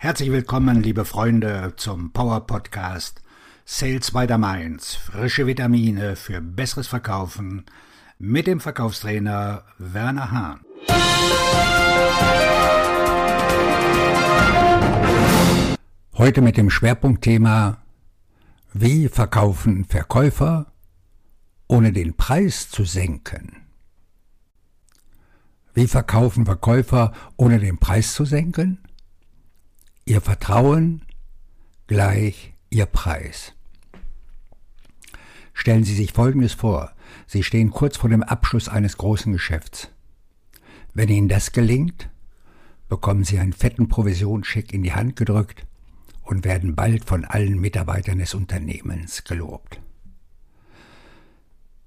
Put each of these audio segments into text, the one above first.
Herzlich willkommen, liebe Freunde, zum Power Podcast Sales by the Mainz. Frische Vitamine für besseres Verkaufen mit dem Verkaufstrainer Werner Hahn. Heute mit dem Schwerpunktthema Wie verkaufen Verkäufer ohne den Preis zu senken? Wie verkaufen Verkäufer ohne den Preis zu senken? Ihr Vertrauen gleich Ihr Preis. Stellen Sie sich Folgendes vor. Sie stehen kurz vor dem Abschluss eines großen Geschäfts. Wenn Ihnen das gelingt, bekommen Sie einen fetten Provisionscheck in die Hand gedrückt und werden bald von allen Mitarbeitern des Unternehmens gelobt.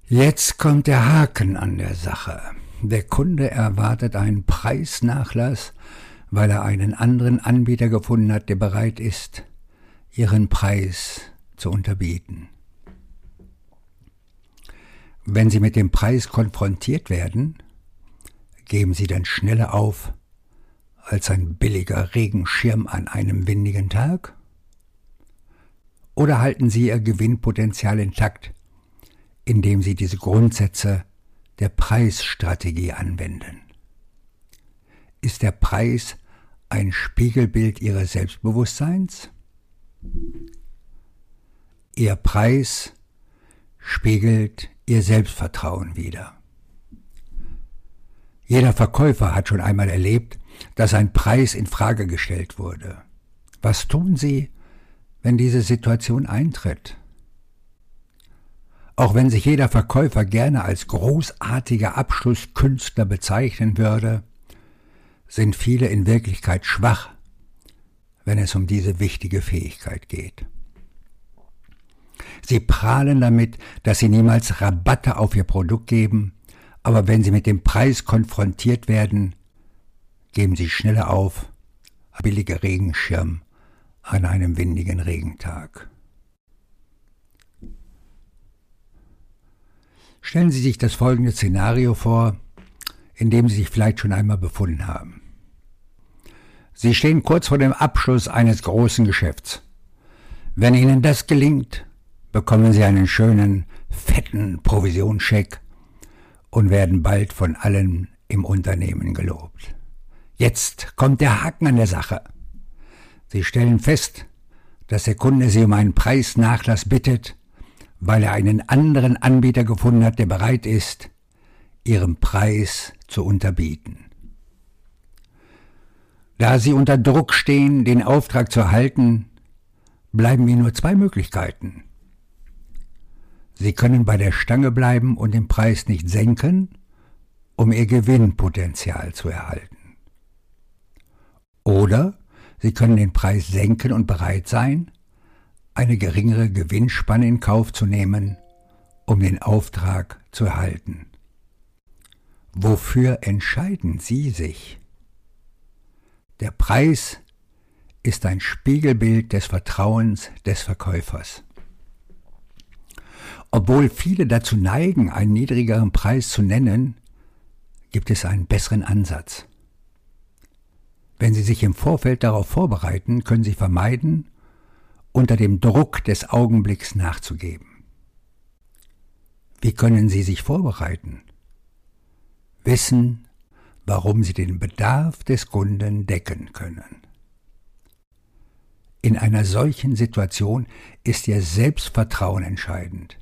Jetzt kommt der Haken an der Sache. Der Kunde erwartet einen Preisnachlass weil er einen anderen Anbieter gefunden hat, der bereit ist, ihren Preis zu unterbieten. Wenn Sie mit dem Preis konfrontiert werden, geben Sie dann schneller auf als ein billiger Regenschirm an einem windigen Tag? Oder halten Sie Ihr Gewinnpotenzial intakt, indem Sie diese Grundsätze der Preisstrategie anwenden? Ist der Preis ein Spiegelbild ihres Selbstbewusstseins? Ihr Preis spiegelt ihr Selbstvertrauen wider. Jeder Verkäufer hat schon einmal erlebt, dass ein Preis in Frage gestellt wurde. Was tun Sie, wenn diese Situation eintritt? Auch wenn sich jeder Verkäufer gerne als großartiger Abschlusskünstler bezeichnen würde, sind viele in Wirklichkeit schwach, wenn es um diese wichtige Fähigkeit geht. Sie prahlen damit, dass sie niemals Rabatte auf ihr Produkt geben, aber wenn sie mit dem Preis konfrontiert werden, geben sie schneller auf, billiger Regenschirm an einem windigen Regentag. Stellen Sie sich das folgende Szenario vor, in dem Sie sich vielleicht schon einmal befunden haben. Sie stehen kurz vor dem Abschluss eines großen Geschäfts. Wenn Ihnen das gelingt, bekommen Sie einen schönen, fetten Provisionscheck und werden bald von allen im Unternehmen gelobt. Jetzt kommt der Haken an der Sache. Sie stellen fest, dass der Kunde Sie um einen Preisnachlass bittet, weil er einen anderen Anbieter gefunden hat, der bereit ist, Ihrem Preis zu unterbieten. Da Sie unter Druck stehen, den Auftrag zu erhalten, bleiben Ihnen nur zwei Möglichkeiten. Sie können bei der Stange bleiben und den Preis nicht senken, um Ihr Gewinnpotenzial zu erhalten. Oder Sie können den Preis senken und bereit sein, eine geringere Gewinnspanne in Kauf zu nehmen, um den Auftrag zu erhalten. Wofür entscheiden Sie sich? Der Preis ist ein Spiegelbild des Vertrauens des Verkäufers. Obwohl viele dazu neigen, einen niedrigeren Preis zu nennen, gibt es einen besseren Ansatz. Wenn Sie sich im Vorfeld darauf vorbereiten, können Sie vermeiden, unter dem Druck des Augenblicks nachzugeben. Wie können Sie sich vorbereiten? Wissen, warum sie den Bedarf des Kunden decken können. In einer solchen Situation ist ihr Selbstvertrauen entscheidend.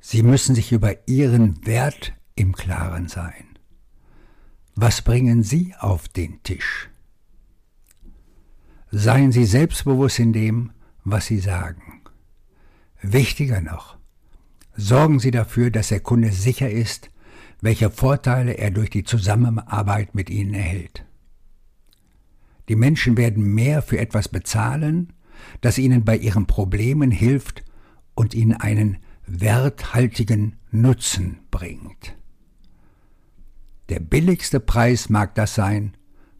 Sie müssen sich über ihren Wert im Klaren sein. Was bringen Sie auf den Tisch? Seien Sie selbstbewusst in dem, was Sie sagen. Wichtiger noch, sorgen Sie dafür, dass der Kunde sicher ist, welche Vorteile er durch die Zusammenarbeit mit ihnen erhält. Die Menschen werden mehr für etwas bezahlen, das ihnen bei ihren Problemen hilft und ihnen einen werthaltigen Nutzen bringt. Der billigste Preis mag das sein,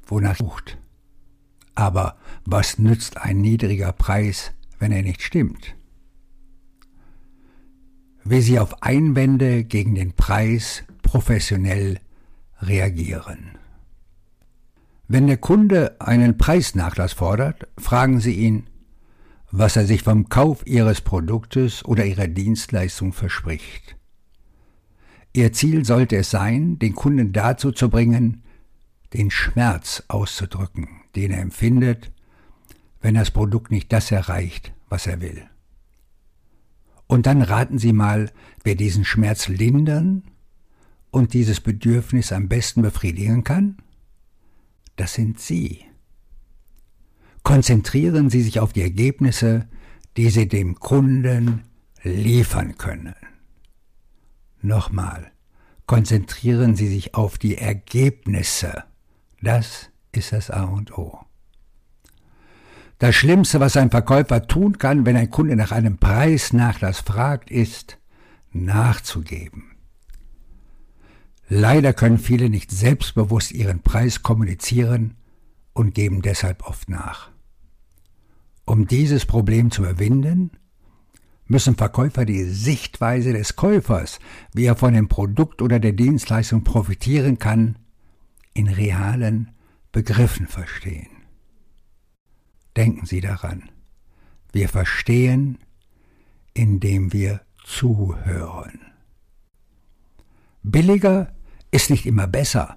wonach sucht. Aber was nützt ein niedriger Preis, wenn er nicht stimmt? Wie Sie auf Einwände gegen den Preis professionell reagieren. Wenn der Kunde einen Preisnachlass fordert, fragen Sie ihn, was er sich vom Kauf Ihres Produktes oder Ihrer Dienstleistung verspricht. Ihr Ziel sollte es sein, den Kunden dazu zu bringen, den Schmerz auszudrücken, den er empfindet, wenn das Produkt nicht das erreicht, was er will. Und dann raten Sie mal, wer diesen Schmerz lindern und dieses Bedürfnis am besten befriedigen kann? Das sind Sie. Konzentrieren Sie sich auf die Ergebnisse, die Sie dem Kunden liefern können. Nochmal, konzentrieren Sie sich auf die Ergebnisse. Das ist das A und O. Das Schlimmste, was ein Verkäufer tun kann, wenn ein Kunde nach einem Preisnachlass fragt, ist nachzugeben. Leider können viele nicht selbstbewusst ihren Preis kommunizieren und geben deshalb oft nach. Um dieses Problem zu überwinden, müssen Verkäufer die Sichtweise des Käufers, wie er von dem Produkt oder der Dienstleistung profitieren kann, in realen Begriffen verstehen. Denken Sie daran, wir verstehen, indem wir zuhören. Billiger ist nicht immer besser.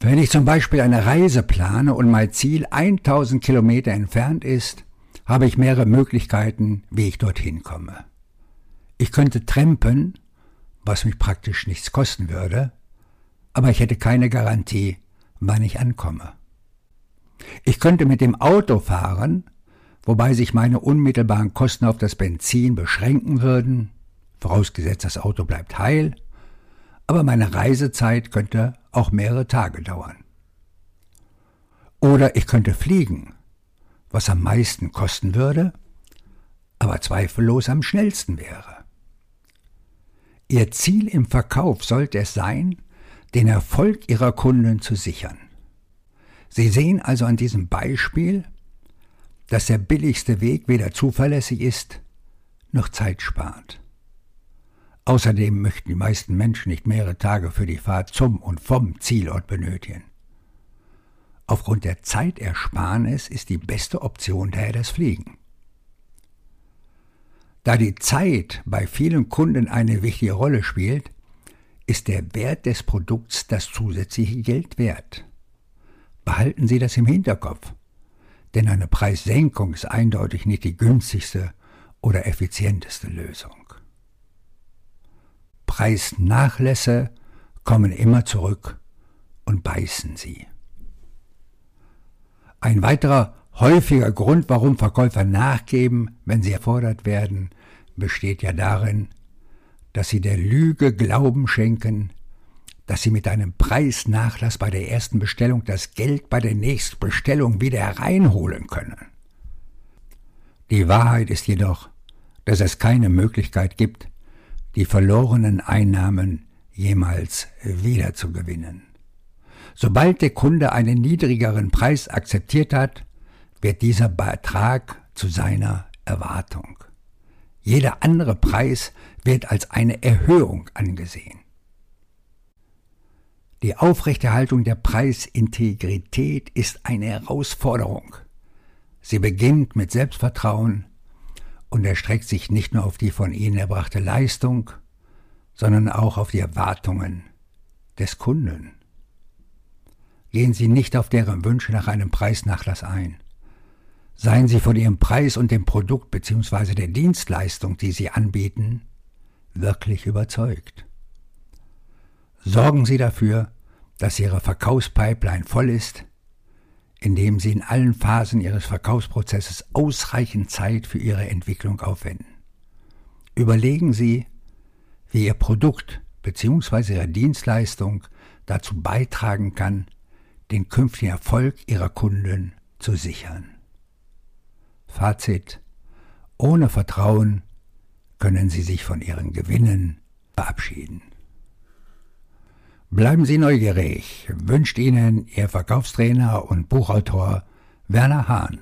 Wenn ich zum Beispiel eine Reise plane und mein Ziel 1000 Kilometer entfernt ist, habe ich mehrere Möglichkeiten, wie ich dorthin komme. Ich könnte trampen, was mich praktisch nichts kosten würde, aber ich hätte keine Garantie, wann ich ankomme. Ich könnte mit dem Auto fahren, wobei sich meine unmittelbaren Kosten auf das Benzin beschränken würden, vorausgesetzt das Auto bleibt heil, aber meine Reisezeit könnte auch mehrere Tage dauern. Oder ich könnte fliegen, was am meisten kosten würde, aber zweifellos am schnellsten wäre. Ihr Ziel im Verkauf sollte es sein, den Erfolg Ihrer Kunden zu sichern. Sie sehen also an diesem Beispiel, dass der billigste Weg weder zuverlässig ist noch Zeit spart. Außerdem möchten die meisten Menschen nicht mehrere Tage für die Fahrt zum und vom Zielort benötigen. Aufgrund der Zeitersparnis ist die beste Option daher das Fliegen. Da die Zeit bei vielen Kunden eine wichtige Rolle spielt, ist der Wert des Produkts das zusätzliche Geld wert. Behalten Sie das im Hinterkopf, denn eine Preissenkung ist eindeutig nicht die günstigste oder effizienteste Lösung. Preisnachlässe kommen immer zurück und beißen sie. Ein weiterer häufiger Grund, warum Verkäufer nachgeben, wenn sie erfordert werden, besteht ja darin, dass sie der Lüge Glauben schenken, dass sie mit einem Preisnachlass bei der ersten Bestellung das Geld bei der nächsten Bestellung wieder hereinholen können. Die Wahrheit ist jedoch, dass es keine Möglichkeit gibt, die verlorenen Einnahmen jemals wiederzugewinnen. Sobald der Kunde einen niedrigeren Preis akzeptiert hat, wird dieser Betrag zu seiner Erwartung. Jeder andere Preis wird als eine Erhöhung angesehen. Die Aufrechterhaltung der Preisintegrität ist eine Herausforderung. Sie beginnt mit Selbstvertrauen und erstreckt sich nicht nur auf die von Ihnen erbrachte Leistung, sondern auch auf die Erwartungen des Kunden. Gehen Sie nicht auf deren Wünsche nach einem Preisnachlass ein. Seien Sie von Ihrem Preis und dem Produkt bzw. der Dienstleistung, die Sie anbieten, wirklich überzeugt. Sorgen Sie dafür, dass Ihre Verkaufspipeline voll ist, indem Sie in allen Phasen Ihres Verkaufsprozesses ausreichend Zeit für Ihre Entwicklung aufwenden. Überlegen Sie, wie Ihr Produkt bzw. Ihre Dienstleistung dazu beitragen kann, den künftigen Erfolg Ihrer Kunden zu sichern. Fazit. Ohne Vertrauen können Sie sich von Ihren Gewinnen verabschieden. Bleiben Sie neugierig, wünscht Ihnen Ihr Verkaufstrainer und Buchautor Werner Hahn.